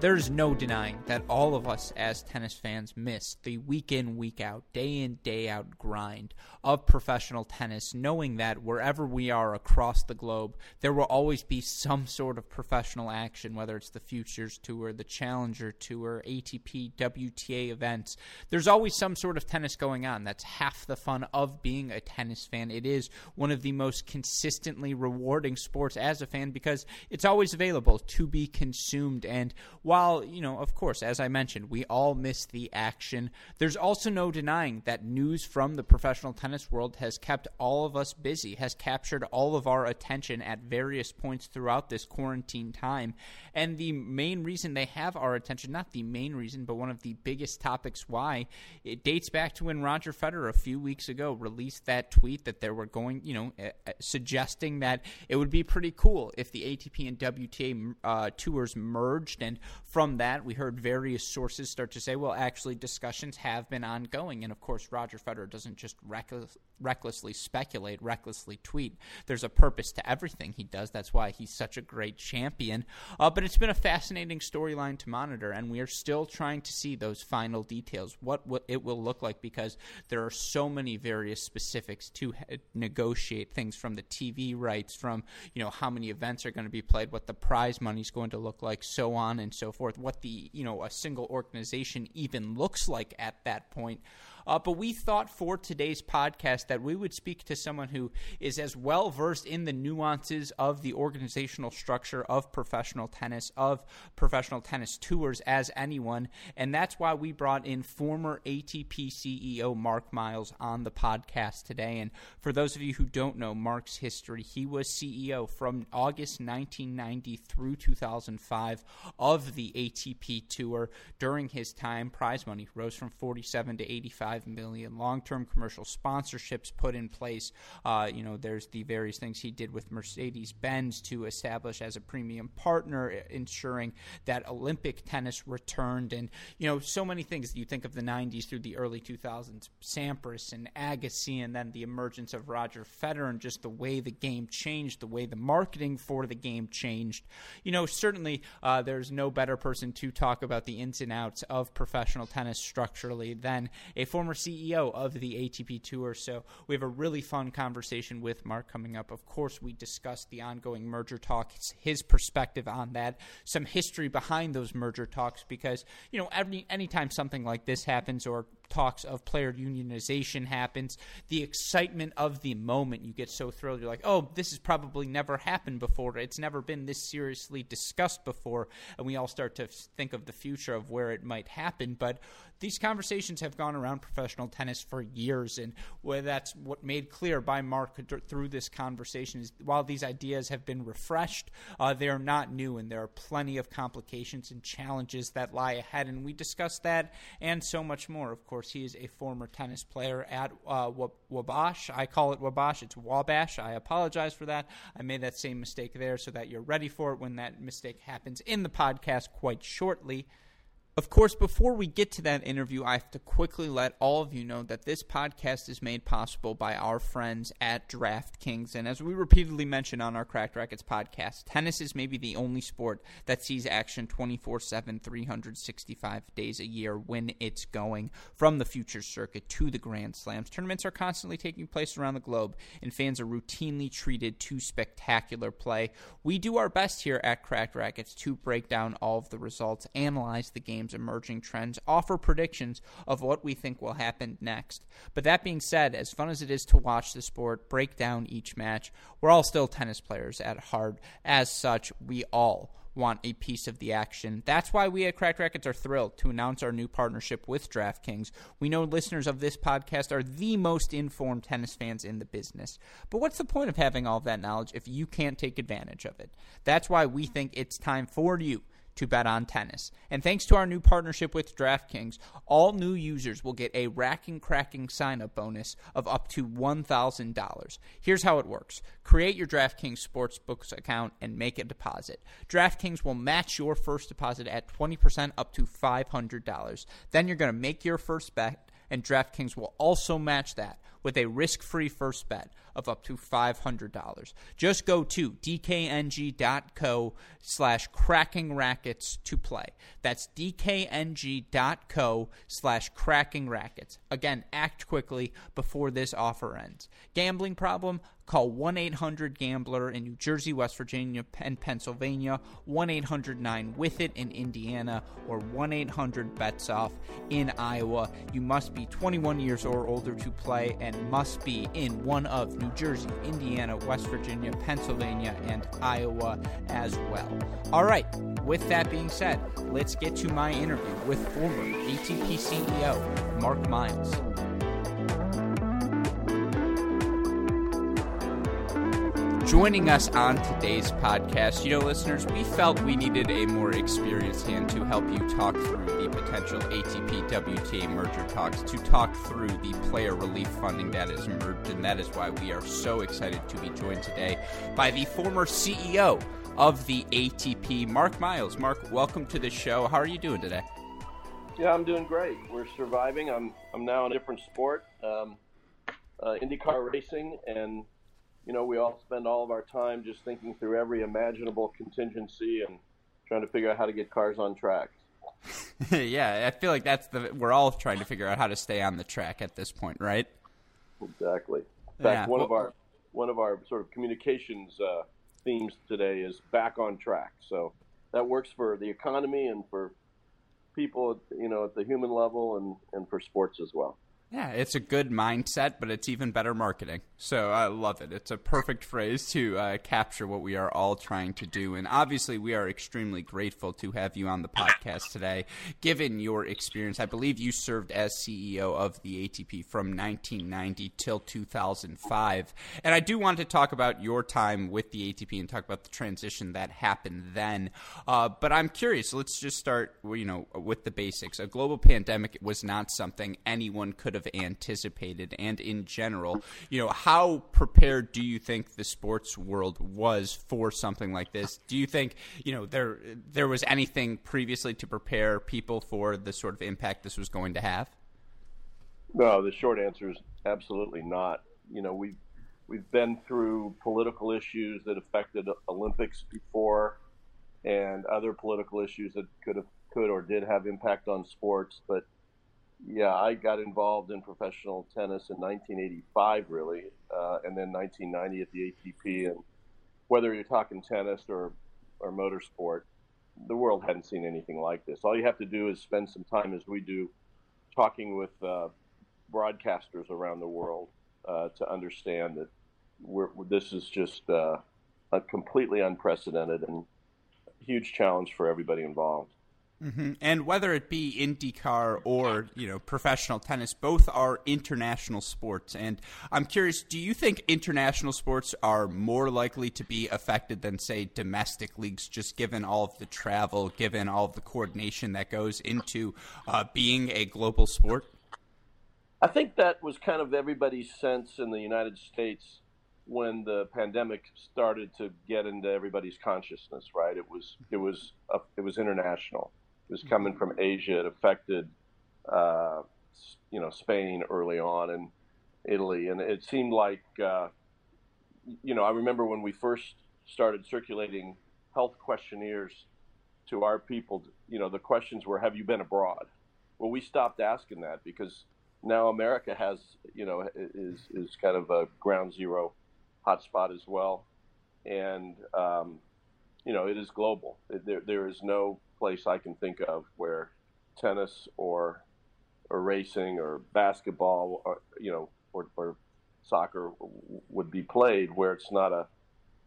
There's no denying that all of us as tennis fans miss the week in, week out, day in, day out grind of professional tennis, knowing that wherever we are across the globe, there will always be some sort of professional action, whether it's the Futures Tour, the Challenger Tour, ATP, WTA events. There's always some sort of tennis going on. That's half the fun of being a tennis fan. It is one of the most consistently rewarding sports as a fan because it's always available to be consumed. And while, you know, of course, as I mentioned, we all miss the action, there's also no denying that news from the professional tennis world has kept all of us busy, has captured all of our attention at various points throughout this quarantine time. And the main reason they have our attention, not the main reason, but one of the biggest topics why, it dates back to when Roger Federer a few weeks ago released that tweet that there were going, you know, uh, suggesting that it would be pretty cool if the ATP and WTA uh, tours merged and from that, we heard various sources start to say, well, actually, discussions have been ongoing. And of course, Roger Federer doesn't just reckless, recklessly speculate, recklessly tweet. There's a purpose to everything he does. That's why he's such a great champion. Uh, but it's been a fascinating storyline to monitor, and we are still trying to see those final details, what, it will look like, because there are so many various specifics to negotiate things from the TV rights, from you know how many events are going to be played, what the prize money is going to look like, so on and so forth, what the you know a single organization even looks like at that point. Uh, but we thought for today's podcast that we would speak to someone who is as well versed in the nuances of the organizational structure of professional tennis, of professional tennis tours as anyone. And that's why we brought in former ATP CEO Mark Miles on the podcast today. And for those of you who don't know Mark's history, he was CEO from August 1990 through 2005 of the ATP Tour. During his time, prize money rose from 47 to 85 five million. Long-term commercial sponsorships put in place. Uh, you know, there's the various things he did with Mercedes-Benz to establish as a premium partner, ensuring that Olympic tennis returned, and you know, so many things. You think of the '90s through the early 2000s, Sampras and Agassi, and then the emergence of Roger Federer, and just the way the game changed, the way the marketing for the game changed. You know, certainly uh, there's no better person to talk about the ins and outs of professional tennis structurally than a former former CEO of the ATP Tour. So we have a really fun conversation with Mark coming up. Of course, we discussed the ongoing merger talks, his perspective on that, some history behind those merger talks, because you know, every anytime something like this happens or talks of player unionization happens, the excitement of the moment, you get so thrilled. You're like, oh, this has probably never happened before. It's never been this seriously discussed before. And we all start to think of the future of where it might happen. But these conversations have gone around professional tennis for years, and where that's what made clear by Mark through this conversation is while these ideas have been refreshed, uh, they are not new, and there are plenty of complications and challenges that lie ahead. And we discuss that and so much more. Of course, he is a former tennis player at uh, Wabash. I call it Wabash. It's Wabash. I apologize for that. I made that same mistake there, so that you're ready for it when that mistake happens in the podcast quite shortly. Of course, before we get to that interview, I have to quickly let all of you know that this podcast is made possible by our friends at DraftKings. And as we repeatedly mention on our Cracked Racquets podcast, tennis is maybe the only sport that sees action 24 7, 365 days a year when it's going from the Futures Circuit to the Grand Slams. Tournaments are constantly taking place around the globe, and fans are routinely treated to spectacular play. We do our best here at Cracked Racquets to break down all of the results, analyze the games emerging trends, offer predictions of what we think will happen next. But that being said, as fun as it is to watch the sport, break down each match, we're all still tennis players at heart. As such, we all want a piece of the action. That's why we at Cracked Racquets are thrilled to announce our new partnership with DraftKings. We know listeners of this podcast are the most informed tennis fans in the business. But what's the point of having all that knowledge if you can't take advantage of it? That's why we think it's time for you to bet on tennis. And thanks to our new partnership with DraftKings, all new users will get a racking cracking sign up bonus of up to $1,000. Here's how it works create your DraftKings Sportsbooks account and make a deposit. DraftKings will match your first deposit at 20% up to $500. Then you're going to make your first bet, and DraftKings will also match that with a risk-free first bet of up to $500. Just go to dkng.co slash cracking rackets to play. That's dkng.co slash cracking rackets. Again, act quickly before this offer ends. Gambling problem? Call 1 800 Gambler in New Jersey, West Virginia, and Pennsylvania, 1 800 9 with it in Indiana, or 1 800 Bets Off in Iowa. You must be 21 years or older to play and must be in one of New Jersey, Indiana, West Virginia, Pennsylvania, and Iowa as well. All right, with that being said, let's get to my interview with former ATP CEO Mark Miles. Joining us on today's podcast, you know, listeners, we felt we needed a more experienced hand to help you talk through the potential ATP WTA merger talks, to talk through the player relief funding that is merged, and that is why we are so excited to be joined today by the former CEO of the ATP, Mark Miles. Mark, welcome to the show. How are you doing today? Yeah, I'm doing great. We're surviving. I'm I'm now in a different sport, um, uh, IndyCar racing, and you know, we all spend all of our time just thinking through every imaginable contingency and trying to figure out how to get cars on track. yeah, I feel like that's the we're all trying to figure out how to stay on the track at this point, right? Exactly. In fact, yeah. one well, of our one of our sort of communications uh, themes today is back on track. So that works for the economy and for people, you know, at the human level and, and for sports as well. Yeah, it's a good mindset, but it's even better marketing. So I love it. It's a perfect phrase to uh, capture what we are all trying to do. And obviously, we are extremely grateful to have you on the podcast today. Given your experience, I believe you served as CEO of the ATP from 1990 till 2005. And I do want to talk about your time with the ATP and talk about the transition that happened then. Uh, but I'm curious. Let's just start, you know, with the basics. A global pandemic was not something anyone could have anticipated? And in general, you know, how prepared do you think the sports world was for something like this? Do you think, you know, there there was anything previously to prepare people for the sort of impact this was going to have? No, the short answer is absolutely not. You know, we we've been through political issues that affected Olympics before, and other political issues that could have could or did have impact on sports, but yeah, I got involved in professional tennis in 1985, really, uh, and then 1990 at the ATP. And whether you're talking tennis or or motorsport, the world hadn't seen anything like this. All you have to do is spend some time, as we do, talking with uh, broadcasters around the world uh, to understand that we're, this is just uh, a completely unprecedented and huge challenge for everybody involved. Mm-hmm. And whether it be IndyCar or you know professional tennis, both are international sports. And I'm curious, do you think international sports are more likely to be affected than say domestic leagues, just given all of the travel, given all of the coordination that goes into uh, being a global sport? I think that was kind of everybody's sense in the United States when the pandemic started to get into everybody's consciousness. Right? It was it was a, it was international was coming from Asia. It affected, uh, you know, Spain early on and Italy, and it seemed like, uh, you know, I remember when we first started circulating health questionnaires to our people. You know, the questions were, "Have you been abroad?" Well, we stopped asking that because now America has, you know, is is kind of a ground zero hotspot as well, and um, you know, it is global. There there is no place I can think of where tennis or or racing or basketball or you know or, or soccer would be played where it's not a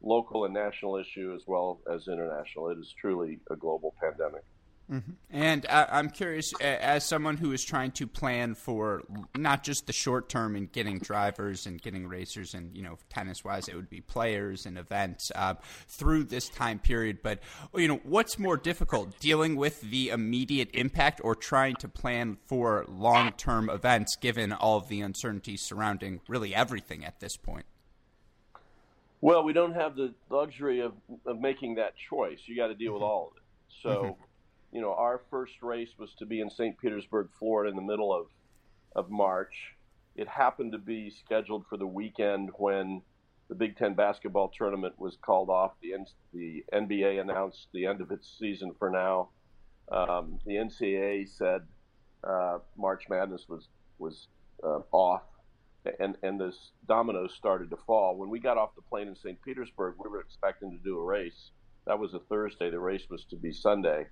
local and national issue as well as international. It is truly a global pandemic. Mm-hmm. And uh, I'm curious, as someone who is trying to plan for not just the short term in getting drivers and getting racers, and you know, tennis wise, it would be players and events uh, through this time period. But you know, what's more difficult, dealing with the immediate impact or trying to plan for long term events, given all of the uncertainty surrounding really everything at this point? Well, we don't have the luxury of, of making that choice. You got to deal with mm-hmm. all of it. So. Mm-hmm you know, our first race was to be in St. Petersburg, Florida, in the middle of of March. It happened to be scheduled for the weekend when the Big Ten basketball tournament was called off. The the NBA announced the end of its season for now. Um, the NCAA said uh, March Madness was was uh, off, and and the dominoes started to fall. When we got off the plane in St. Petersburg, we were expecting to do a race. That was a Thursday. The race was to be Sunday.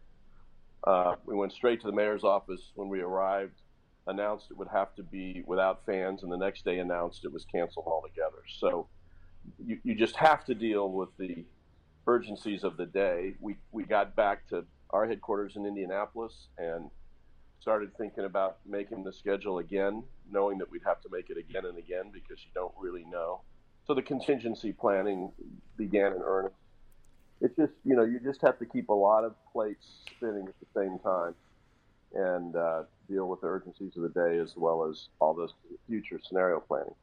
Uh, we went straight to the mayor's office when we arrived, announced it would have to be without fans, and the next day announced it was canceled altogether. So you, you just have to deal with the urgencies of the day. We, we got back to our headquarters in Indianapolis and started thinking about making the schedule again, knowing that we'd have to make it again and again because you don't really know. So the contingency planning began in earnest it's just you know you just have to keep a lot of plates spinning at the same time and uh, deal with the urgencies of the day as well as all this future scenario planning.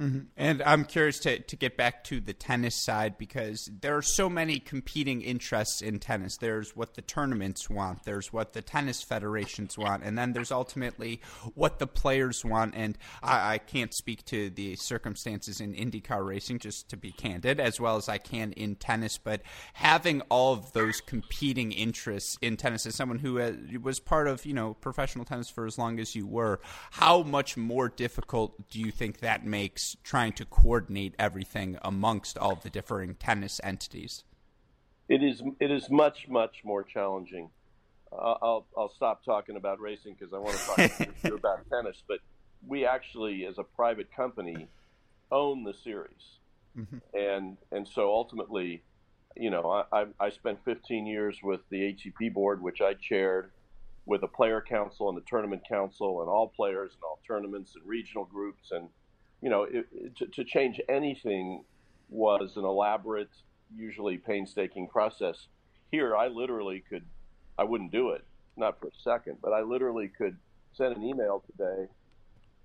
Mm-hmm. And I'm curious to, to get back to the tennis side because there are so many competing interests in tennis. There's what the tournaments want, there's what the tennis federations want, and then there's ultimately what the players want. And I, I can't speak to the circumstances in IndyCar racing, just to be candid, as well as I can in tennis. But having all of those competing interests in tennis, as someone who uh, was part of you know professional tennis for as long as you were, how much more difficult do you think that makes? Trying to coordinate everything amongst all the differing tennis entities? It is it is much much more challenging. Uh, I'll I'll stop talking about racing because I want to talk about tennis. But we actually, as a private company, own the series, mm-hmm. and and so ultimately, you know, I, I spent 15 years with the ATP board, which I chaired, with a player council and the tournament council, and all players and all tournaments and regional groups and you know, it, to, to change anything was an elaborate, usually painstaking process. Here, I literally could, I wouldn't do it, not for a second, but I literally could send an email today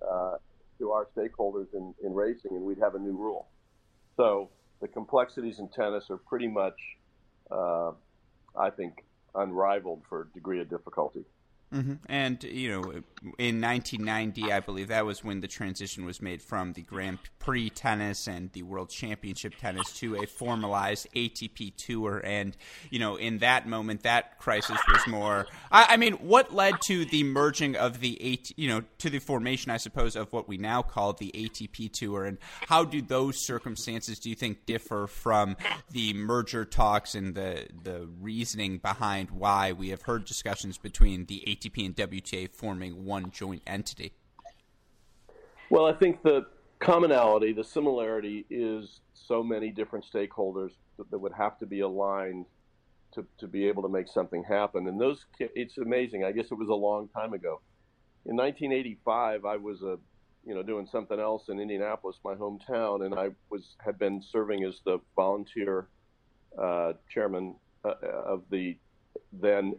uh, to our stakeholders in, in racing and we'd have a new rule. So the complexities in tennis are pretty much, uh, I think, unrivaled for degree of difficulty. Mm-hmm. And you know, in 1990, I believe that was when the transition was made from the Grand Prix tennis and the World Championship tennis to a formalized ATP tour. And you know, in that moment, that crisis was more. I, I mean, what led to the merging of the AT, you know, to the formation, I suppose, of what we now call the ATP tour, and how do those circumstances, do you think, differ from the merger talks and the the reasoning behind why we have heard discussions between the ATP ATP and WTA forming one joint entity? Well, I think the commonality, the similarity is so many different stakeholders that, that would have to be aligned to, to be able to make something happen. And those, it's amazing. I guess it was a long time ago. In 1985, I was a, you know, doing something else in Indianapolis, my hometown, and I was had been serving as the volunteer uh, chairman uh, of the then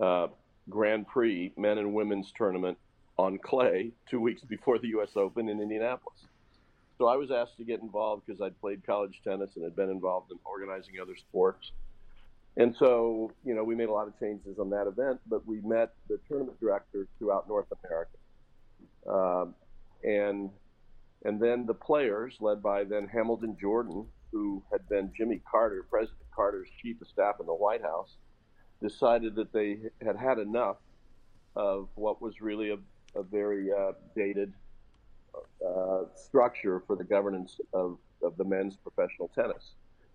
uh, Grand Prix men and women's tournament on clay two weeks before the U.S. Open in Indianapolis. So I was asked to get involved because I'd played college tennis and had been involved in organizing other sports. And so, you know, we made a lot of changes on that event, but we met the tournament directors throughout North America. Um, and and then the players, led by then Hamilton Jordan, who had been Jimmy Carter, President Carter's chief of staff in the White House, decided that they had had enough of what was really a, a very uh, dated uh, structure for the governance of, of the men's professional tennis.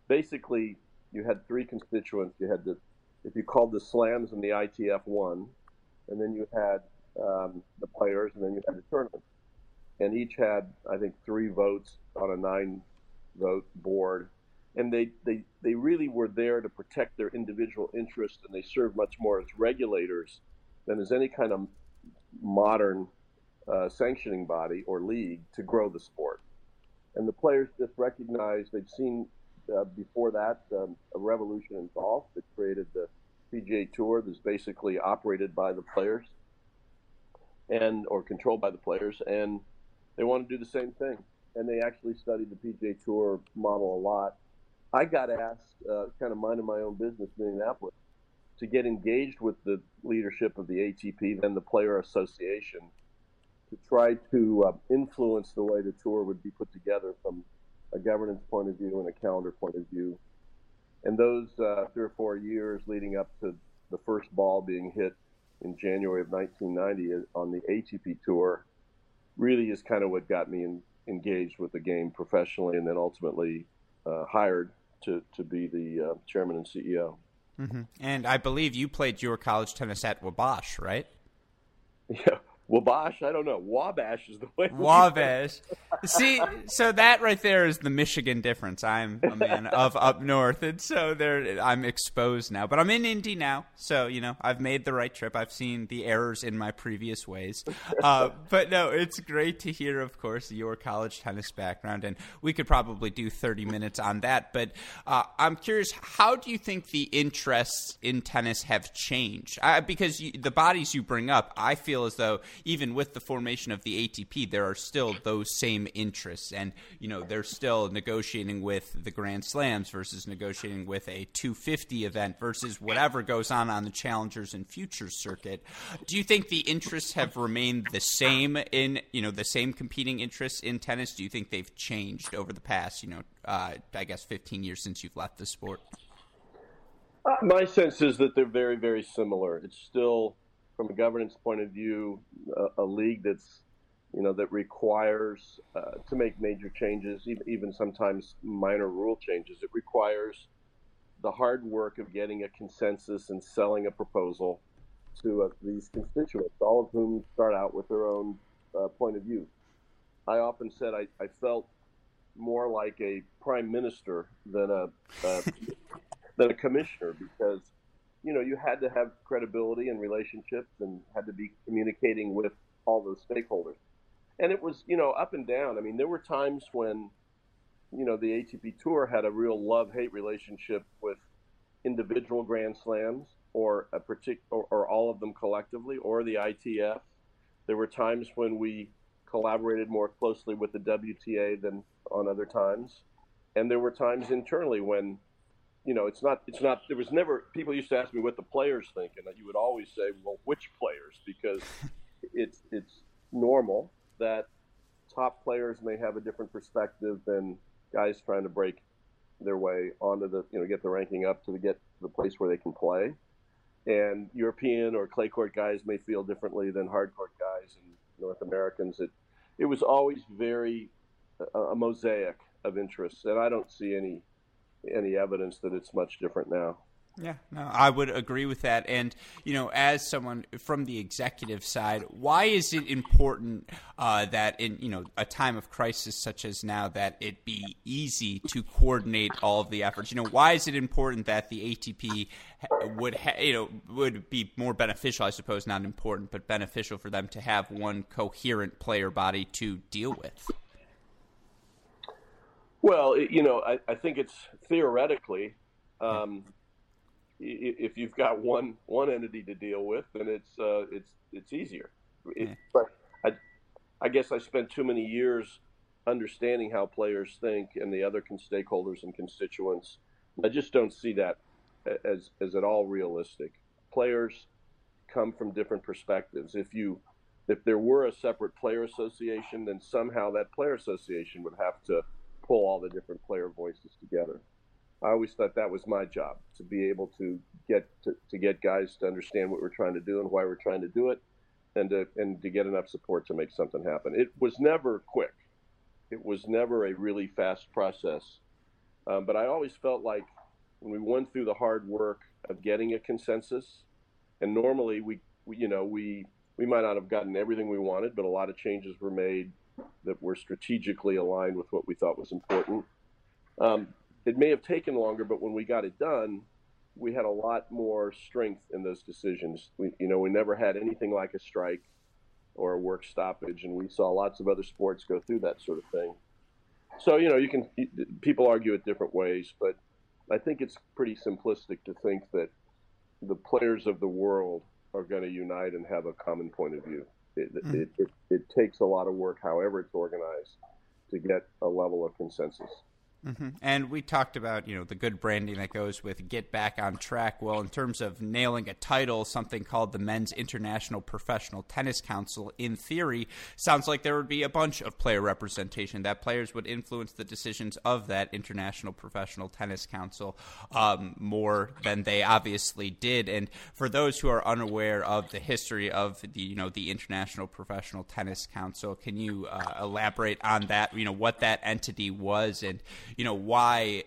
Basically, you had three constituents. You had the, if you called the slams and the ITF one, and then you had um, the players, and then you had the tournament. And each had, I think, three votes on a nine vote board and they, they, they really were there to protect their individual interests, and they served much more as regulators than as any kind of modern uh, sanctioning body or league to grow the sport. And the players just recognized they'd seen uh, before that um, a revolution in golf that created the PGA Tour that's basically operated by the players and or controlled by the players, and they want to do the same thing. And they actually studied the PGA Tour model a lot. I got asked, uh, kind of minding my own business in Indianapolis, to get engaged with the leadership of the ATP, then the Player Association, to try to uh, influence the way the tour would be put together from a governance point of view and a calendar point of view. And those uh, three or four years leading up to the first ball being hit in January of 1990 on the ATP tour really is kind of what got me in, engaged with the game professionally and then ultimately uh, hired to, to be the uh, chairman and CEO. Mm-hmm. And I believe you played your college tennis at Wabash, right? Yeah, Wabash, I don't know. Wabash is the way. Wabash. See, so that right there is the Michigan difference. I'm a man of up north, and so there I'm exposed now. But I'm in Indy now, so you know I've made the right trip. I've seen the errors in my previous ways. Uh, but no, it's great to hear, of course, your college tennis background, and we could probably do 30 minutes on that. But uh, I'm curious, how do you think the interests in tennis have changed? Uh, because you, the bodies you bring up, I feel as though even with the formation of the ATP, there are still those same interests, and you know they're still negotiating with the Grand Slams versus negotiating with a 250 event versus whatever goes on on the Challengers and Futures circuit. Do you think the interests have remained the same in you know the same competing interests in tennis? Do you think they've changed over the past you know uh, I guess 15 years since you've left the sport? Uh, my sense is that they're very, very similar. It's still from a governance point of view, a, a league that's you know that requires uh, to make major changes, even, even sometimes minor rule changes. It requires the hard work of getting a consensus and selling a proposal to uh, these constituents, all of whom start out with their own uh, point of view. I often said I, I, felt more like a prime minister than a than a commissioner because you know, you had to have credibility and relationships and had to be communicating with all those stakeholders. And it was, you know, up and down. I mean, there were times when, you know, the ATP Tour had a real love-hate relationship with individual Grand Slams or a particular or, or all of them collectively or the ITF. There were times when we collaborated more closely with the WTA than on other times. And there were times internally when you know, it's not, it's not, there was never, people used to ask me what the players think, and you would always say, well, which players? Because it's, it's normal that top players may have a different perspective than guys trying to break their way onto the, you know, get the ranking up to get to the place where they can play. And European or clay court guys may feel differently than hard court guys and North Americans. It, it was always very a, a mosaic of interests, and I don't see any any evidence that it's much different now. Yeah, no, I would agree with that. And you know, as someone from the executive side, why is it important uh, that in you know a time of crisis such as now that it be easy to coordinate all of the efforts? You know, why is it important that the ATP would ha- you know would be more beneficial? I suppose not important, but beneficial for them to have one coherent player body to deal with. Well, you know, I, I think it's theoretically, um, if you've got one one entity to deal with, then it's uh, it's it's easier. It, but I, I guess I spent too many years understanding how players think and the other stakeholders and constituents. I just don't see that as as at all realistic. Players come from different perspectives. If you if there were a separate player association, then somehow that player association would have to pull all the different player voices together. I always thought that was my job to be able to get to, to get guys to understand what we're trying to do and why we're trying to do it, and to and to get enough support to make something happen. It was never quick. It was never a really fast process, um, but I always felt like when we went through the hard work of getting a consensus, and normally we, we you know we we might not have gotten everything we wanted, but a lot of changes were made that were strategically aligned with what we thought was important. Um, it may have taken longer, but when we got it done, we had a lot more strength in those decisions. We, you know, we never had anything like a strike or a work stoppage, and we saw lots of other sports go through that sort of thing. So, you know, you can people argue it different ways, but I think it's pretty simplistic to think that the players of the world are going to unite and have a common point of view. It, mm-hmm. it, it, it takes a lot of work, however it's organized, to get a level of consensus. Mm-hmm. And we talked about you know the good branding that goes with get back on track. Well, in terms of nailing a title, something called the Men's International Professional Tennis Council, in theory, sounds like there would be a bunch of player representation. That players would influence the decisions of that International Professional Tennis Council um, more than they obviously did. And for those who are unaware of the history of the you know the International Professional Tennis Council, can you uh, elaborate on that? You know what that entity was and you know why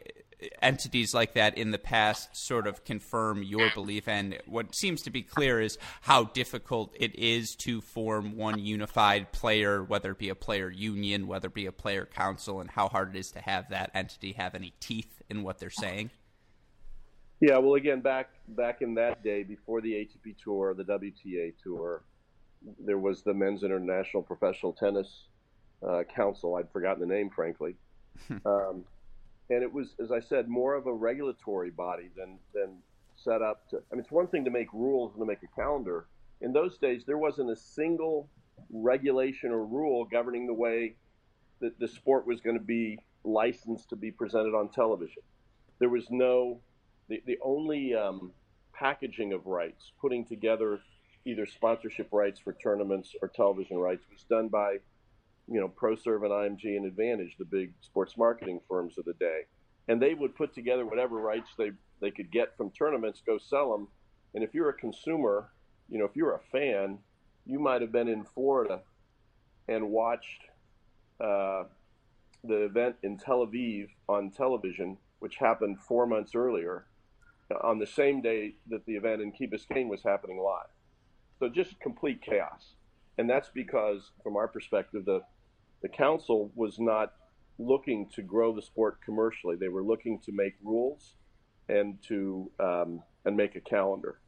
entities like that in the past sort of confirm your belief. And what seems to be clear is how difficult it is to form one unified player whether it be a player union whether it be a player council and how hard it is to have that entity have any teeth in what they're saying. Yeah well again back back in that day before the ATP tour the WTA tour there was the men's international professional tennis uh, council. I'd forgotten the name frankly. Um, and it was, as I said, more of a regulatory body than than set up to. I mean, it's one thing to make rules and to make a calendar. In those days, there wasn't a single regulation or rule governing the way that the sport was going to be licensed to be presented on television. There was no the the only um, packaging of rights, putting together either sponsorship rights for tournaments or television rights, was done by you know, ProServ and IMG and Advantage, the big sports marketing firms of the day, and they would put together whatever rights they they could get from tournaments, go sell them. And if you're a consumer, you know, if you're a fan, you might have been in Florida and watched uh, the event in Tel Aviv on television, which happened four months earlier, on the same day that the event in Key Biscayne was happening live. So just complete chaos. And that's because, from our perspective, the the council was not looking to grow the sport commercially. They were looking to make rules and to um, and make a calendar.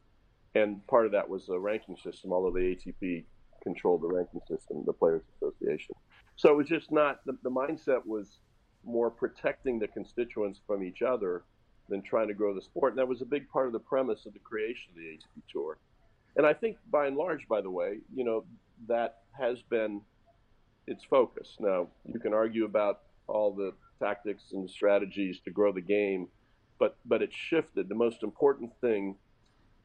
And part of that was the ranking system, although the ATP controlled the ranking system, the Players Association. So it was just not the, the mindset was more protecting the constituents from each other than trying to grow the sport. And that was a big part of the premise of the creation of the ATP Tour. And I think by and large, by the way, you know, that has been its focus. Now, you can argue about all the tactics and strategies to grow the game, but but it shifted. The most important thing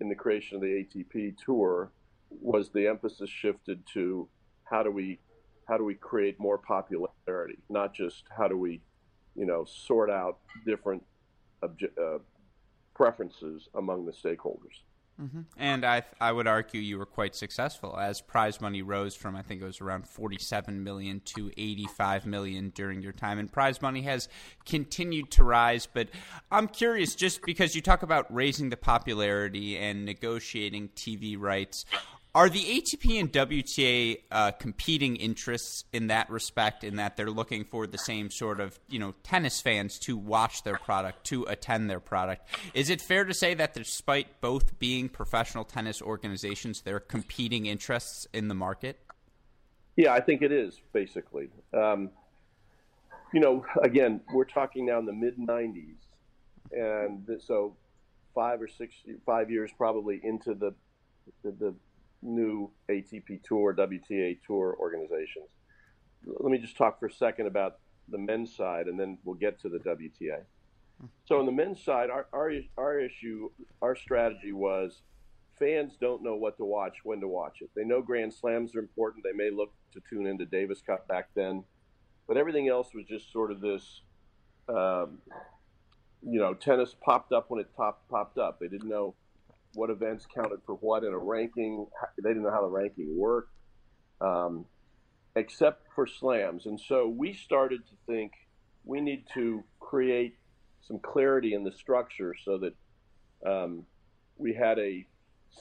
in the creation of the ATP tour was the emphasis shifted to how do we how do we create more popularity, not just how do we, you know, sort out different obje- uh, preferences among the stakeholders. Mm-hmm. And I, I would argue you were quite successful as prize money rose from I think it was around 47 million to 85 million during your time, and prize money has continued to rise. But I'm curious, just because you talk about raising the popularity and negotiating TV rights, are the ATP and WTA uh, competing interests in that respect? In that they're looking for the same sort of you know tennis fans to watch their product, to attend their product. Is it fair to say that despite both being professional tennis organizations, they're competing interests in the market? Yeah, I think it is basically. Um, you know, again, we're talking now in the mid '90s, and so five or six, five years probably into the the, the new ATP Tour, WTA Tour organizations. Let me just talk for a second about the men's side, and then we'll get to the WTA. So, on the men's side, our, our, our issue, our strategy was fans don't know what to watch, when to watch it. They know Grand Slams are important. They may look to tune into Davis Cup back then, but everything else was just sort of this, um, you know, tennis popped up when it top, popped up. They didn't know what events counted for what in a ranking. They didn't know how the ranking worked, um, except for slams. And so we started to think we need to create some clarity in the structure so that um, we had a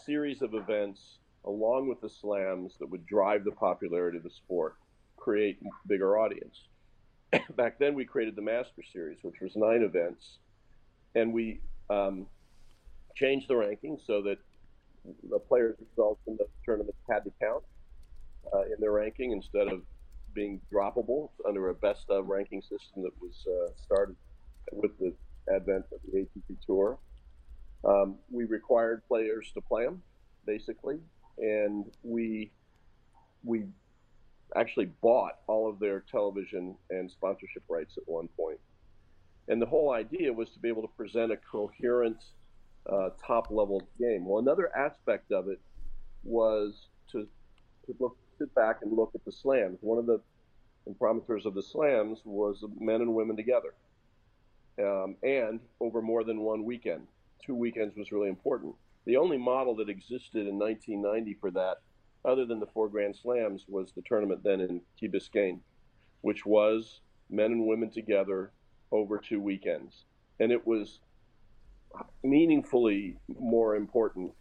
series of events along with the slams that would drive the popularity of the sport, create bigger audience. back then we created the Master Series, which was nine events, and we um, changed the rankings so that the players' results in the tournament had to count uh, in their ranking instead of being droppable under a best of ranking system that was uh, started with the advent of the ATP Tour. Um, we required players to play them, basically, and we we actually bought all of their television and sponsorship rights at one point. And the whole idea was to be able to present a coherent uh, top level game. Well, another aspect of it was to, to look, sit back and look at the slams. One of the imprimaturs of the slams was men and women together, um, and over more than one weekend. Two weekends was really important. The only model that existed in 1990 for that, other than the four Grand Slams, was the tournament then in Key Biscayne, which was men and women together over two weekends. And it was meaningfully more important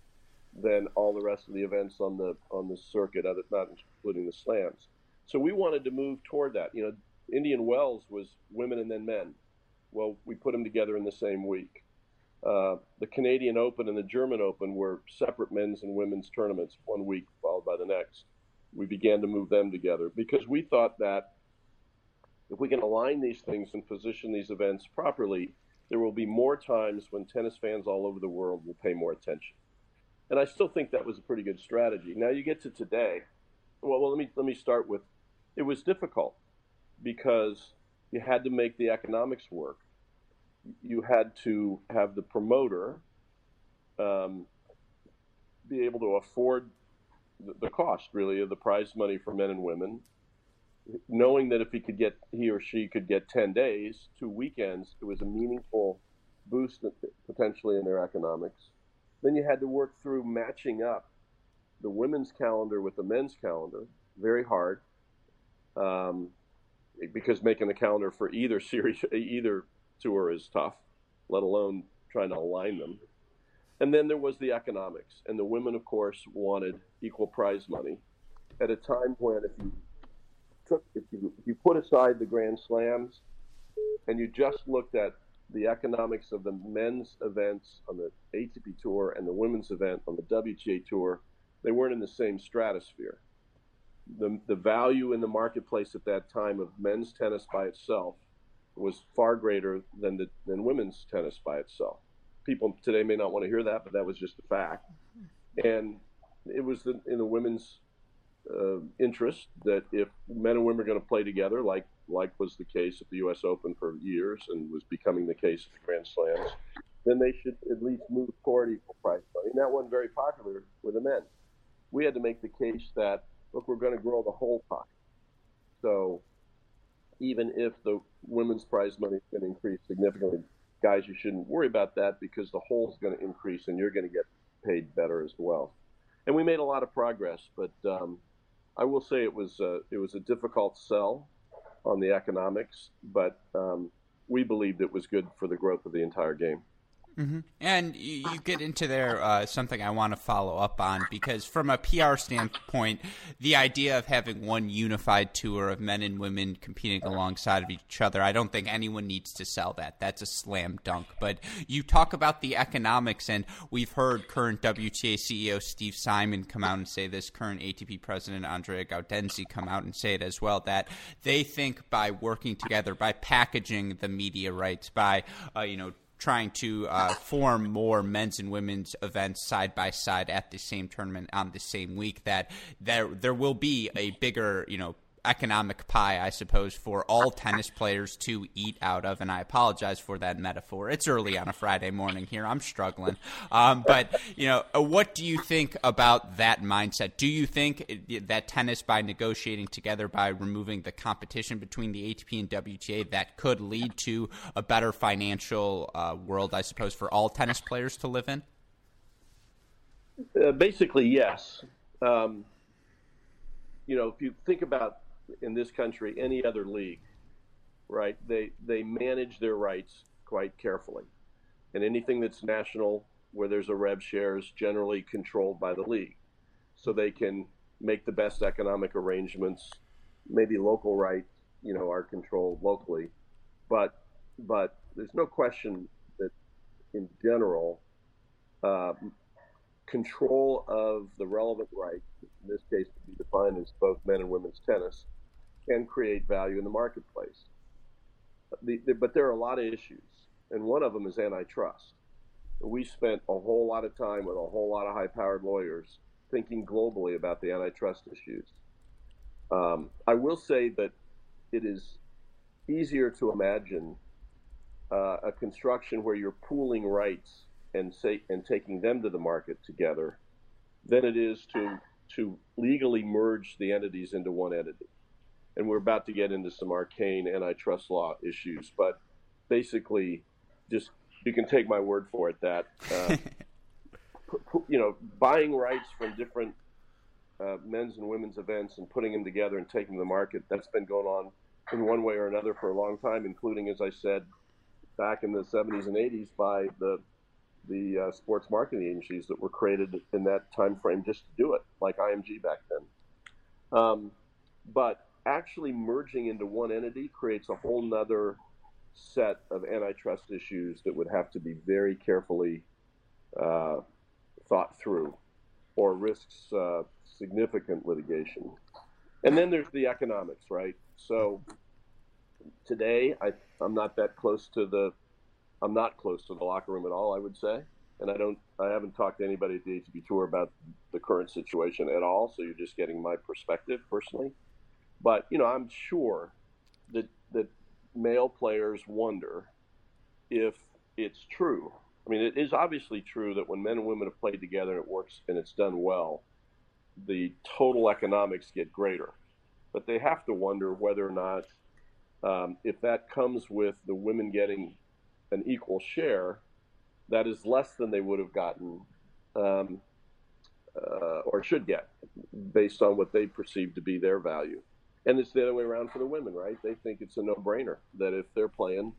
than all the rest of the events on the on the circuit, other not including the slams. So we wanted to move toward that. You know, Indian Wells was women and then men. Well, we put them together in the same week. Uh, the Canadian Open and the German Open were separate men's and women's tournaments, one week followed by the next. We began to move them together because we thought that if we can align these things and position these events properly, there will be more times when tennis fans all over the world will pay more attention. And I still think that was a pretty good strategy. Now you get to today. Well, well let me let me start with it was difficult because you had to make the economics work. You had to have the promoter um, be able to afford the, the cost, really, of the prize money for men and women, knowing that if he could get he or she could get 10 days two weekends it was a meaningful boost potentially in their economics. Then you had to work through matching up the women's calendar with the men's calendar. Very hard um, because making the calendar for either series either tour is tough let alone trying to align them. And then there was the economics and the women of course wanted equal prize money. At a time when if you took if you if you put aside the Grand Slams and you just looked at the economics of the men's events on the ATP Tour and the women's event on the WTA Tour, they weren't in the same stratosphere. The, the value in the marketplace at that time of men's tennis by itself was far greater than the, than women's tennis by itself. People today may not want to hear that, but that was just a fact. And it was the, in the women's uh, interest that if men and women are going to play together, like like was the case at the U.S. Open for years and was becoming the case at the Grand Slams, then they should at least move toward equal prize money. And that wasn't very popular with the men. We had to make the case that look, we're going to grow the whole pie. So even if the women's prize money is going to increase significantly, guys, you shouldn't worry about that because the whole is going to increase and you're going to get paid better as well. And we made a lot of progress, but um, I will say it was a, it was a difficult sell on the economics, but um, we believed it was good for the growth of the entire game. Mm-hmm. And you, you, get into there uh, something I want to follow up on because, from a PR standpoint, the idea of having one unified tour of men and women competing alongside of each other, I don't think anyone needs to sell that. That's a slam dunk. But you talk about the economics, and we've heard current WTA CEO Steve Simon come out and say this, current ATP president Andrea Gaudenzi come out and say it as well, that they think by working together, by packaging the media rights, by uh, you know trying to uh, form more men's and women's events side by side at the same tournament on the same week that there there will be a bigger you know economic pie, I suppose, for all tennis players to eat out of. And I apologize for that metaphor. It's early on a Friday morning here. I'm struggling. Um, but, you know, uh, what do you think about that mindset? Do you think that tennis, by negotiating together, by removing the competition between the ATP and WTA, that could lead to a better financial uh, world, I suppose, for all tennis players to live in? Uh, basically, yes. Um, you know, if you think about in this country any other league, right? They they manage their rights quite carefully, and anything that's national where there's a rev share is generally controlled by the league, so they can make the best economic arrangements, maybe local rights you know are controlled locally, but but there's no question that in general, uh, control of the relevant rights, in this case to be defined as both men and women's tennis, can create value in the marketplace. The, the, but there are a lot of issues, and one of them is antitrust. We spent a whole lot of time with a whole lot of high-powered lawyers thinking globally about the antitrust issues. Um, I will say that it is easier to imagine uh, a construction where you're pooling rights and say and taking them to the market together than it is to to legally merge the entities into one entity. And we're about to get into some arcane antitrust law issues, but basically, just you can take my word for it that uh, you know buying rights from different uh, men's and women's events and putting them together and taking the market that's been going on in one way or another for a long time, including, as I said, back in the 70s and 80s by the the uh, sports marketing agencies that were created in that time frame just to do it, like IMG back then. Um, but actually merging into one entity creates a whole nother set of antitrust issues that would have to be very carefully uh, thought through or risks uh, significant litigation. And then there's the economics, right? So today, I, I'm not that close to the, I'm not close to the locker room at all. I would say, and I don't, I haven't talked to anybody at the ATP tour about the current situation at all. So you're just getting my perspective personally. But you know, I'm sure that that male players wonder if it's true. I mean, it is obviously true that when men and women have played together and it works and it's done well, the total economics get greater. But they have to wonder whether or not, um, if that comes with the women getting an equal share, that is less than they would have gotten um, uh, or should get based on what they perceive to be their value. And it's the other way around for the women, right? They think it's a no brainer that if they're playing,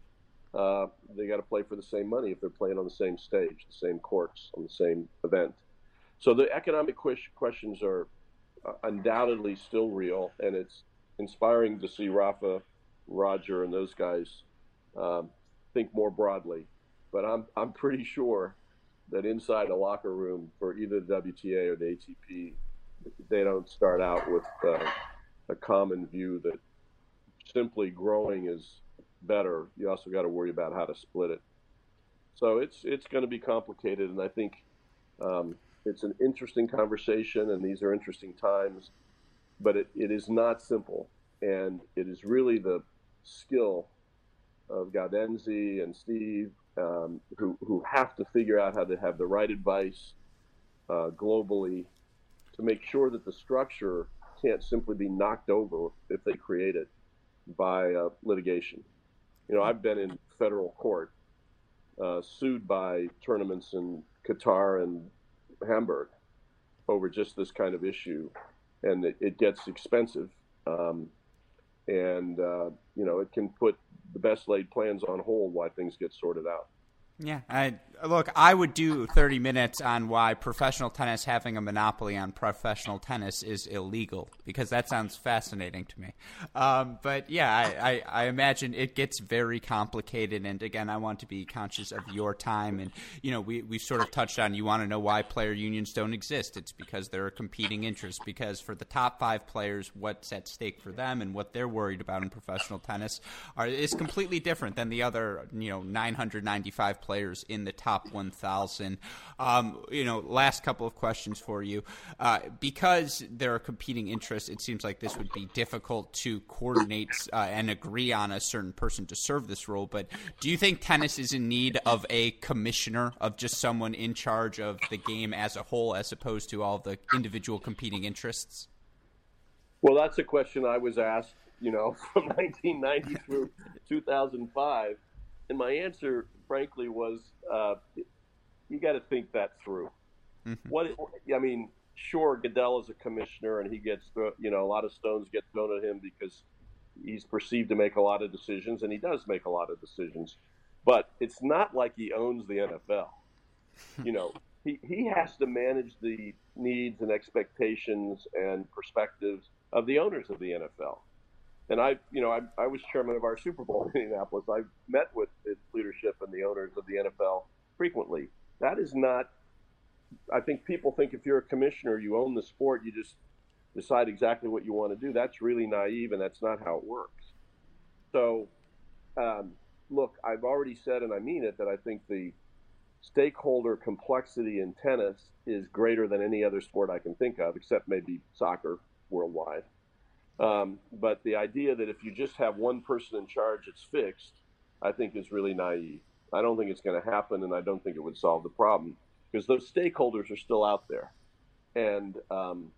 uh, they got to play for the same money if they're playing on the same stage, the same courts, on the same event. So the economic questions are uh, undoubtedly still real, and it's inspiring to see Rafa, Roger, and those guys um, think more broadly. But I'm I'm pretty sure that inside a locker room for either the WTA or the ATP, they don't start out with uh, a common view that simply growing is better. You also got to worry about how to split it. So it's it's going to be complicated, and I think um, it's an interesting conversation, and these are interesting times. But it, it is not simple, and it is really the skill of Gaudenzi and Steve um, who who have to figure out how to have the right advice uh, globally to make sure that the structure can't simply be knocked over if they create it by uh, litigation. You know, I've been in federal court uh, sued by tournaments in Qatar and Hamburg over just this kind of issue, and it, it gets expensive. Um, and uh, you know, it can put the best laid plans on hold while things get sorted out. Yeah, I look. I would do thirty minutes on why professional tennis having a monopoly on professional tennis is illegal because that sounds fascinating to me. Um, but yeah, I, I, I, imagine it gets very complicated. And again, I want to be conscious of your time. And you know, we we sort of touched on. You want to know why player unions don't exist? It's because there are competing interests. Because for the top five players, what's at stake for them and what they're worried about in professional tennis are is completely different than the other you know nine hundred ninety five players in the top 1,000. Um, you know, last couple of questions for you. Uh, because there are competing interests, it seems like this would be difficult to coordinate uh, and agree on a certain person to serve this role. But do you think tennis is in need of a commissioner, of just someone in charge of the game as a whole, as opposed to all the individual competing interests? Well, that's a question I was asked, you know, from 1990 through 2005. And my answer frankly, was uh, you got to think that through. Mm-hmm. What I mean, sure, Goodell is a commissioner, and he gets you know a lot of stones get thrown at him because he's perceived to make a lot of decisions, and he does make a lot of decisions. But it's not like he owns the NFL. you know, he, he has to manage the needs and expectations and perspectives of the owners of the NFL. And I, you know, I, I was chairman of our Super Bowl in Indianapolis. I met with its leadership and the owners of the NFL frequently. That is not. I think people think if you're a commissioner, you own the sport, you just decide exactly what you want to do. That's really naive, and that's not how it works. So, um, look, I've already said, and I mean it, that I think the stakeholder complexity in tennis is greater than any other sport I can think of, except maybe soccer worldwide. Um, but the idea that if you just have one person in charge, it's fixed, I think is really naive. I don't think it's going to happen, and I don't think it would solve the problem because those stakeholders are still out there, and um,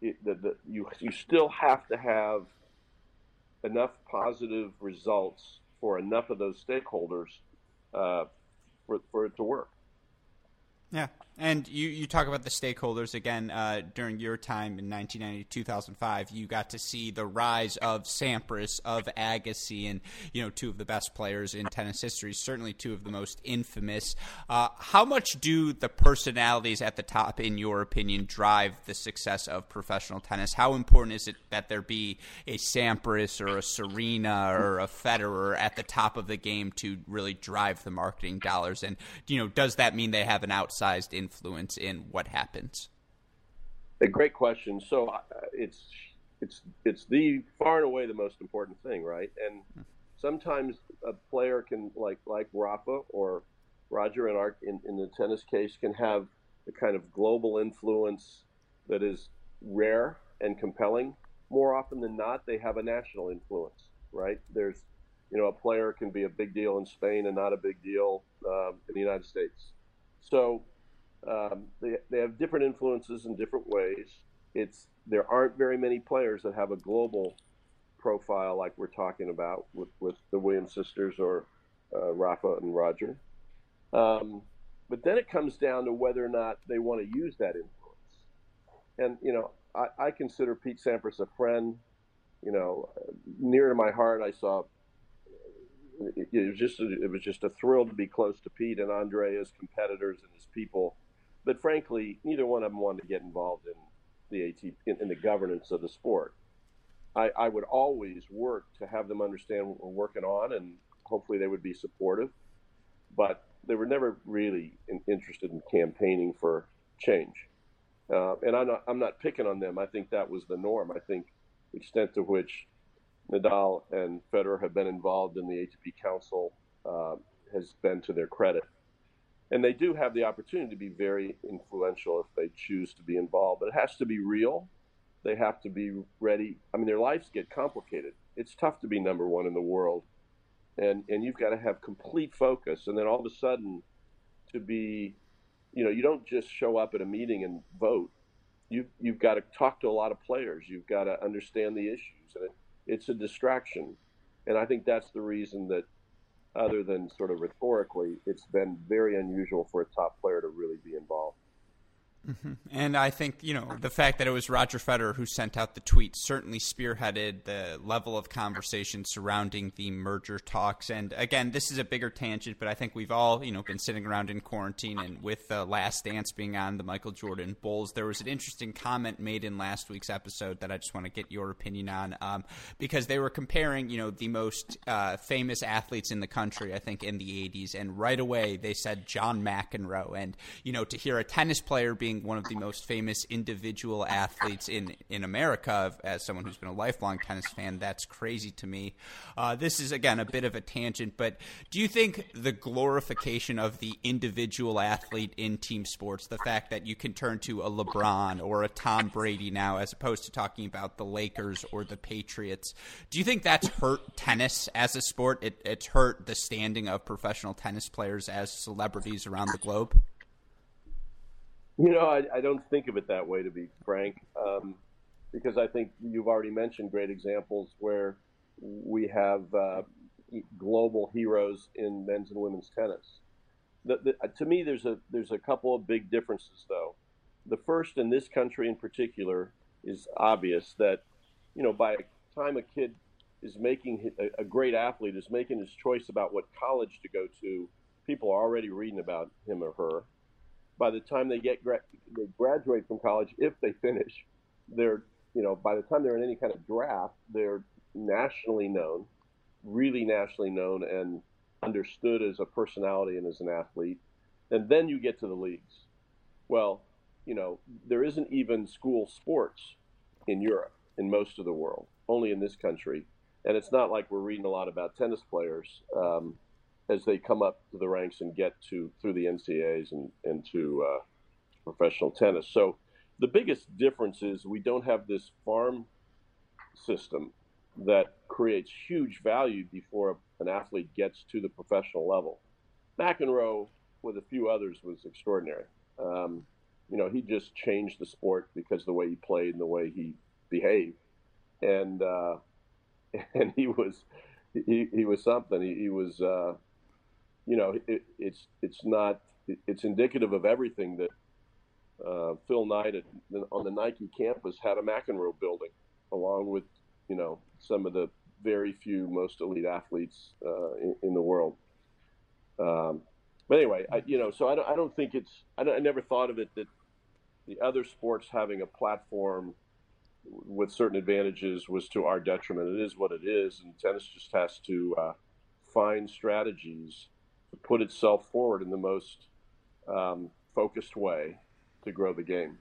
it, the, the, you you still have to have enough positive results for enough of those stakeholders uh, for, for it to work. Yeah, and you, you talk about the stakeholders again uh, during your time in 1990 2005. You got to see the rise of Sampras, of Agassi, and you know two of the best players in tennis history. Certainly two of the most infamous. Uh, how much do the personalities at the top, in your opinion, drive the success of professional tennis? How important is it that there be a Sampras or a Serena or a Federer at the top of the game to really drive the marketing dollars? And you know, does that mean they have an outsized influence? Influence in what happens? A great question. So uh, it's it's it's the far and away the most important thing, right? And sometimes a player can like like Rafa or Roger in our in, in the tennis case can have the kind of global influence that is rare and compelling. More often than not, they have a national influence, right? There's you know a player can be a big deal in Spain and not a big deal uh, in the United States. So um, they, they have different influences in different ways. It's there aren't very many players that have a global profile like we're talking about with, with the Williams sisters or uh, Rafa and Roger. Um, but then it comes down to whether or not they want to use that influence. And you know, I, I consider Pete Sampras a friend. You know, near to my heart. I saw it, was just a, it was just a thrill to be close to Pete and Andre as competitors and as people but frankly, neither one of them wanted to get involved in the AT in, in the governance of the sport. I, I, would always work to have them understand what we're working on, and hopefully they would be supportive. But they were never really in, interested in campaigning for change. Uh, and I'm not, I'm not picking on them. I think that was the norm. I think the extent to which Nadal and Federer have been involved in the ATP Council uh, has been to their credit and they do have the opportunity to be very influential if they choose to be involved. But it has to be real. They have to be ready. I mean, their lives get complicated. It's tough to be number one in the world, and and you've got to have complete focus. And then all of a sudden, to be, you know, you don't just show up at a meeting and vote. You you've got to talk to a lot of players. You've got to understand the issues, and it, it's a distraction. And I think that's the reason that other than sort of rhetorically, it's been very unusual for a top player to really be involved. Mm-hmm. And I think, you know, the fact that it was Roger Federer who sent out the tweet certainly spearheaded the level of conversation surrounding the merger talks. And again, this is a bigger tangent, but I think we've all, you know, been sitting around in quarantine and with the last dance being on the Michael Jordan Bulls, there was an interesting comment made in last week's episode that I just want to get your opinion on um, because they were comparing, you know, the most uh, famous athletes in the country, I think, in the 80s. And right away they said John McEnroe. And, you know, to hear a tennis player being being one of the most famous individual athletes in in America. As someone who's been a lifelong tennis fan, that's crazy to me. Uh, this is again a bit of a tangent, but do you think the glorification of the individual athlete in team sports, the fact that you can turn to a LeBron or a Tom Brady now, as opposed to talking about the Lakers or the Patriots, do you think that's hurt tennis as a sport? It, it's hurt the standing of professional tennis players as celebrities around the globe. You know, I, I don't think of it that way, to be frank, um, because I think you've already mentioned great examples where we have uh, global heroes in men's and women's tennis. The, the, to me, there's a there's a couple of big differences, though. The first, in this country in particular, is obvious that you know by the time a kid is making a great athlete is making his choice about what college to go to, people are already reading about him or her by the time they get gra- they graduate from college, if they finish, they're you know, by the time they're in any kind of draft, they're nationally known, really nationally known, and understood as a personality and as an athlete. And then you get to the leagues. Well, you know, there isn't even school sports in Europe, in most of the world, only in this country. And it's not like we're reading a lot about tennis players um, as they come up to the ranks and get to through the NCAAs and into uh, professional tennis. So the biggest difference is we don't have this farm system that creates huge value before an athlete gets to the professional level. McEnroe, with a few others, was extraordinary. Um, you know, he just changed the sport because the way he played and the way he behaved, and uh, and he was he, he was something. He, he was, uh, you know, it, it's it's not it's indicative of everything that uh, Phil Knight at, on the Nike campus had a McEnroe building, along with you know some of the very few most elite athletes uh, in, in, the world. Um, but anyway, I, you know, so I don't, I don't think it's I, I never thought of it that the other sports having a platform with certain advantages was to our detriment. It is what it is, and tennis just has to uh, find strategies put itself forward in the most um, focused way to grow the game.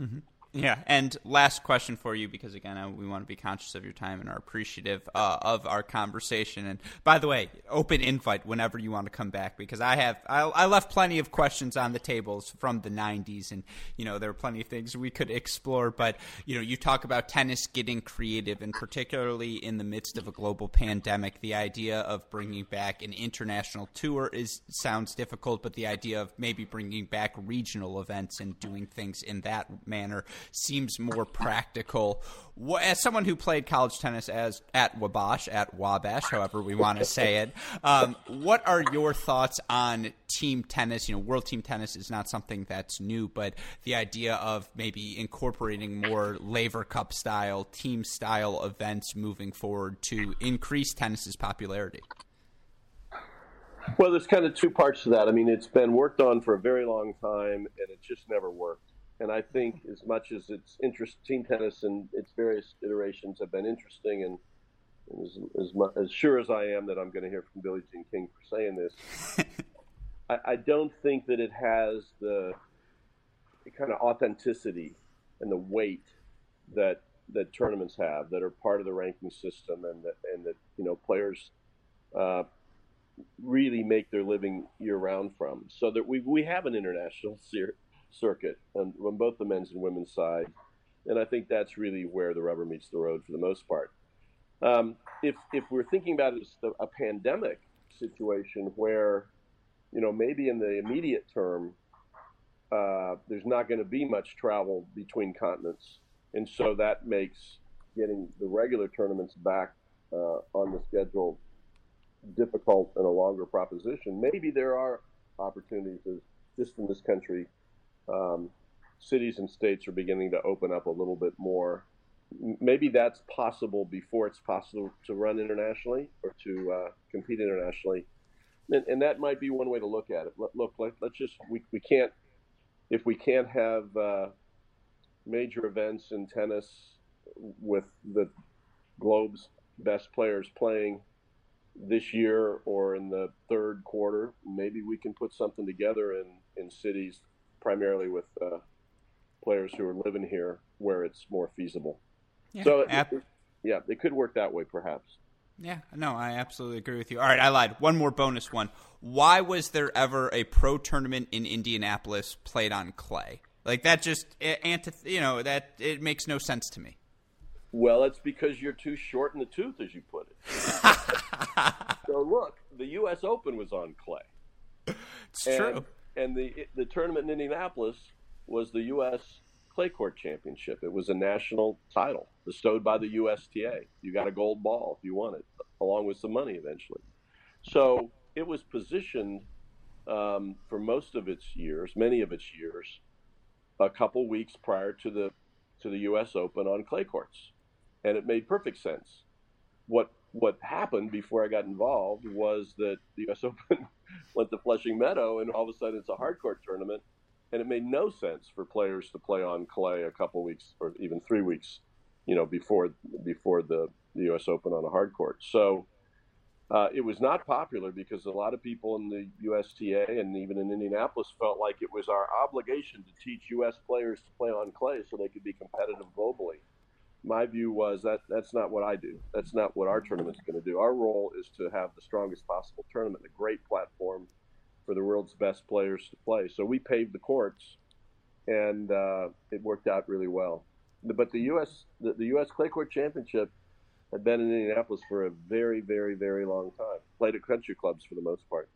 Mm-hmm. Yeah, and last question for you because again, we want to be conscious of your time and are appreciative uh, of our conversation. And by the way, open invite whenever you want to come back because I have I, I, left plenty of questions on the tables from the '90s, and you know there are plenty of things we could explore. But you know, you talk about tennis getting creative, and particularly in the midst of a global pandemic, the idea of bringing back an international tour is sounds difficult, but the idea of maybe bringing back regional events and doing things in that manner seems more practical. As someone who played college tennis as at Wabash, at Wabash, however we want to say it, um, what are your thoughts on team tennis? You know, world team tennis is not something that's new, but the idea of maybe incorporating more Laver Cup style, team style events moving forward to increase tennis's popularity. Well, there's kind of two parts to that. I mean, it's been worked on for a very long time, and it just never worked. And I think as much as it's interest, team tennis and its various iterations have been interesting, and, as, as, as, sure as I am that I'm going to hear from Billie Jean King for saying this, I, I, don't think that it has the, the kind of authenticity and the weight that that tournaments have that are part of the ranking system and that and that you know players uh, really make their living year round from. So that we we have an international series circuit on, on both the men's and women's side. And I think that's really where the rubber meets the road for the most part. Um, if, if we're thinking about it as a pandemic situation where, you know, maybe in the immediate term, uh, there's not going to be much travel between continents. And so that makes getting the regular tournaments back uh, on the schedule difficult and a longer proposition. Maybe there are opportunities, just in this country, um, cities and states are beginning to open up a little bit more. Maybe that's possible before it's possible to run internationally or to uh, compete internationally. And, and, that might be one way to look at it. Let, look, let, us just, we, we can't, if we can't have uh, major events in tennis with the globe's best players playing this year or in the third quarter, maybe we can put something together in, in cities primarily with uh, players who are living here where it's more feasible. Yeah, so, it, it, yeah, it could work that way, perhaps. Yeah, no, I absolutely agree with you. All right, I lied. One more bonus one. Why was there ever a pro tournament in Indianapolis played on clay? Like that just antith- you know, that it makes no sense to me. Well, it's because you're too short in the tooth as you put it. so look, the US Open was on clay. It's and true and the the tournament in Indianapolis was the U.S. Clay Court Championship. It was a national title bestowed by the USTA. You got a gold ball if you won it, along with some money eventually. So it was positioned um, for most of its years, many of its years, a couple weeks prior to the to the U.S. Open on clay courts, and it made perfect sense. What what happened before I got involved was that the U.S. Open went to Flushing Meadow, and all of a sudden it's a hard court tournament, and it made no sense for players to play on clay a couple weeks or even three weeks, you know, before before the, the U.S. Open on a hard court. So uh, it was not popular because a lot of people in the USTA and even in Indianapolis felt like it was our obligation to teach U.S. players to play on clay so they could be competitive globally. My view was that that's not what I do. That's not what our tournament's going to do. Our role is to have the strongest possible tournament, a great platform for the world's best players to play. So we paved the courts, and uh, it worked out really well. But the U.S. The, the U.S. Clay Court Championship had been in Indianapolis for a very, very, very long time. Played at country clubs for the most part.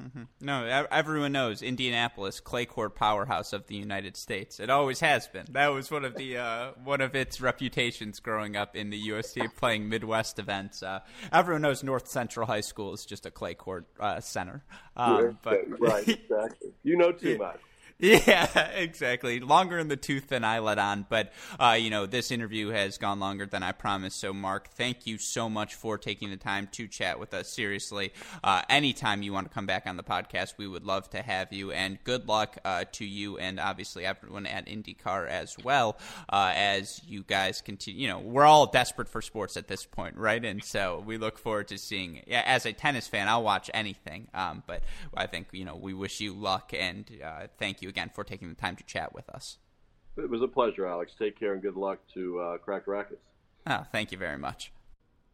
Mm-hmm. No, everyone knows Indianapolis, clay court powerhouse of the United States. It always has been. That was one of the uh, one of its reputations growing up in the USC playing Midwest events. Uh, everyone knows North Central High School is just a clay court uh, center. Um, but, right, exactly. You know too much. Yeah, exactly. Longer in the tooth than I let on, but uh, you know this interview has gone longer than I promised. So, Mark, thank you so much for taking the time to chat with us. Seriously, uh, anytime you want to come back on the podcast, we would love to have you. And good luck uh, to you and obviously everyone at IndyCar as well uh, as you guys continue. You know, we're all desperate for sports at this point, right? And so we look forward to seeing. As a tennis fan, I'll watch anything. Um, but I think you know we wish you luck and uh, thank you again for taking the time to chat with us. It was a pleasure, Alex. Take care and good luck to uh, Cracked Racquets. Oh, thank you very much.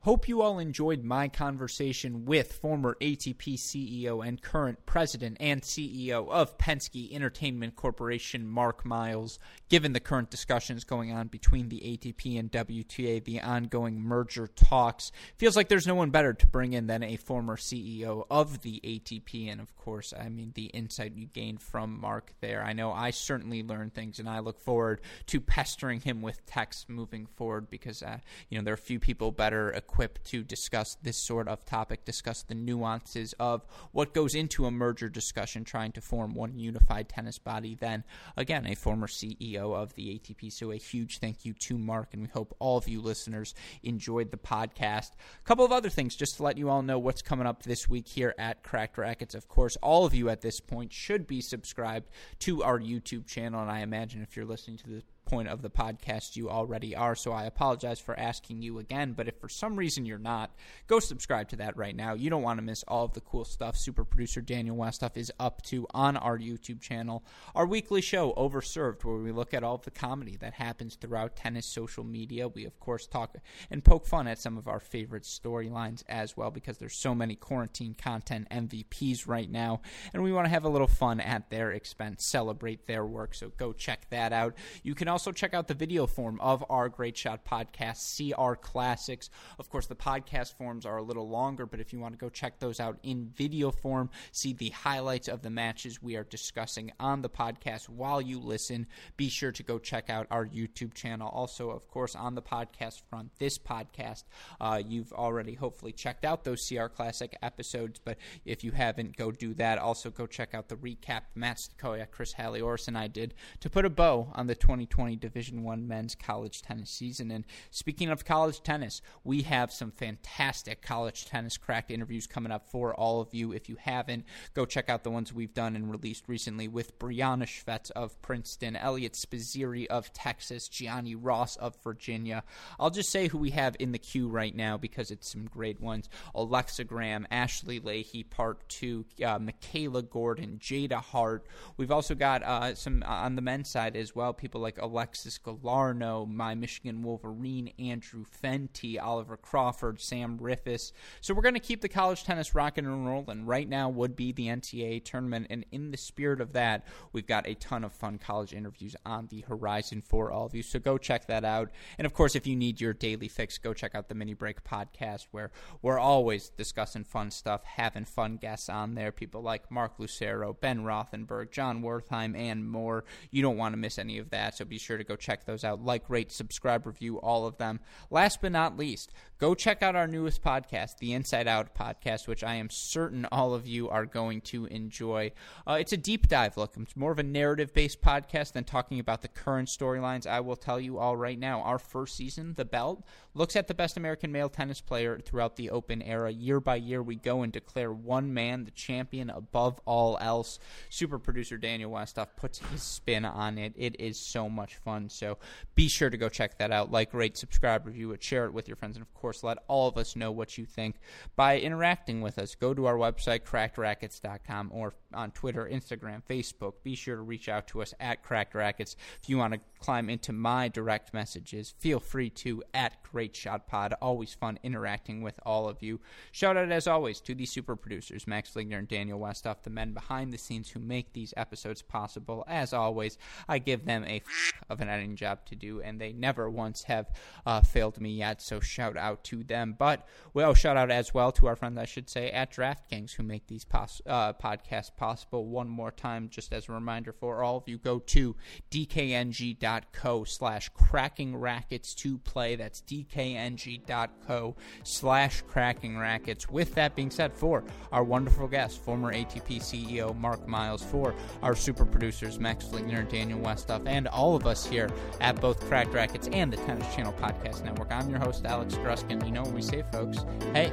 Hope you all enjoyed my conversation with former ATP CEO and current president and CEO of Penske Entertainment Corporation, Mark Miles. Given the current discussions going on between the ATP and WTA, the ongoing merger talks, feels like there's no one better to bring in than a former CEO of the ATP. And of course, I mean, the insight you gained from Mark there. I know I certainly learned things, and I look forward to pestering him with texts moving forward because, uh, you know, there are few people better equipped to discuss this sort of topic, discuss the nuances of what goes into a merger discussion trying to form one unified tennis body than, again, a former CEO of the ATP. So a huge thank you to Mark, and we hope all of you listeners enjoyed the podcast. A couple of other things just to let you all know what's coming up this week here at Cracked Racquets. Of course, all of you at this point should be subscribed to our YouTube channel, and I imagine if you're listening to this point of the podcast you already are. So I apologize for asking you again. But if for some reason you're not, go subscribe to that right now. You don't want to miss all of the cool stuff super producer Daniel Westoff is up to on our YouTube channel. Our weekly show, Overserved, where we look at all of the comedy that happens throughout tennis social media. We, of course, talk and poke fun at some of our favorite storylines as well because there's so many quarantine content MVPs right now. And we want to have a little fun at their expense, celebrate their work. So go check that out. You can also also check out the video form of our Great Shot podcast, see our classics. Of course, the podcast forms are a little longer, but if you want to go check those out in video form, see the highlights of the matches we are discussing on the podcast while you listen, be sure to go check out our YouTube channel. Also, of course, on the podcast front, this podcast, uh, you've already hopefully checked out those CR Classic episodes, but if you haven't, go do that. Also, go check out the recap Matt Stakoya, Chris Halioris, and I did to put a bow on the 2020 2020 Division One men's college tennis season. And speaking of college tennis, we have some fantastic college tennis cracked interviews coming up for all of you. If you haven't, go check out the ones we've done and released recently with Brianna Schvetz of Princeton, Eliot Spizzirri of Texas, Gianni Ross of Virginia. I'll just say who we have in the queue right now because it's some great ones. Alexa Graham, Ashley Lahey, Part 2, uh, Michaela Gordon, Jada Hart. We've also got uh, some uh, on the men's side as well, people like Alexis Galarneau, my Michigan Wolverine, Andrew Fenty, Oliver Crawford, Sam Riffice. So we're going to keep the college tennis rocking and rolling. Right now would be the NCAA tournament, and in the spirit of that, we've got a ton of fun college interviews on the horizon for all of you. So go check that out. And of course, if you need your daily fix, go check out the Mini Break podcast, where we're always discussing fun stuff, having fun guests on there. People like Mark Lucero, Ben Rothenberg, Jon Wertheim, and more. You don't want to miss any of that. So be sure to go check those out. Like, rate, subscribe, review all of them. Last but not least, go check out our newest podcast, the Inside Out podcast, which I am certain all of you are going to enjoy. Uh, it's a deep dive look. It's more of a narrative based podcast than talking about the current storylines. I will tell you all right now. Our first season, The Belt, looks at the best American male tennis player throughout the Open era. Year by year, we go and declare one man the champion above all else. Super producer Daniel Westoff puts his spin on it. It is so much fun. So be sure to go check that out. Like, rate, subscribe, review it, share it with your friends, and of course, let all of us know what you think by interacting with us. Go to our website, crackedracquets.com, or on Twitter, Instagram, Facebook. Be sure to reach out to us at Cracked Racquets. If you want to climb into my direct messages, feel free to at Great Shot Pod. Always fun interacting with all of you. Shout out, as always, to the super producers, Max Fligner and Daniel Westoff, the men behind the scenes who make these episodes possible. As always, I give them a f- of an editing job to do, and they never once have uh, failed me yet, so shout out to them. But, well, shout out as well to our friends, I should say, at DraftKings who make these pos- uh, podcasts possible. One more time, just as a reminder for all of you, go to dkng.co slash cracking rackets to play. That's dkng.co slash cracking rackets. With that being said, for our wonderful guest, former ATP CEO Mark Miles, for our super producers Max Fligner and Daniel Westoff, and all of us here at both Cracked Racquets and the Tennis Channel Podcast Network, I'm your host, Alex Gruskin. You know what we say, folks. Hey,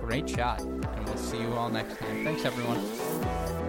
great shot, and we'll see you all next time. Thanks, everyone.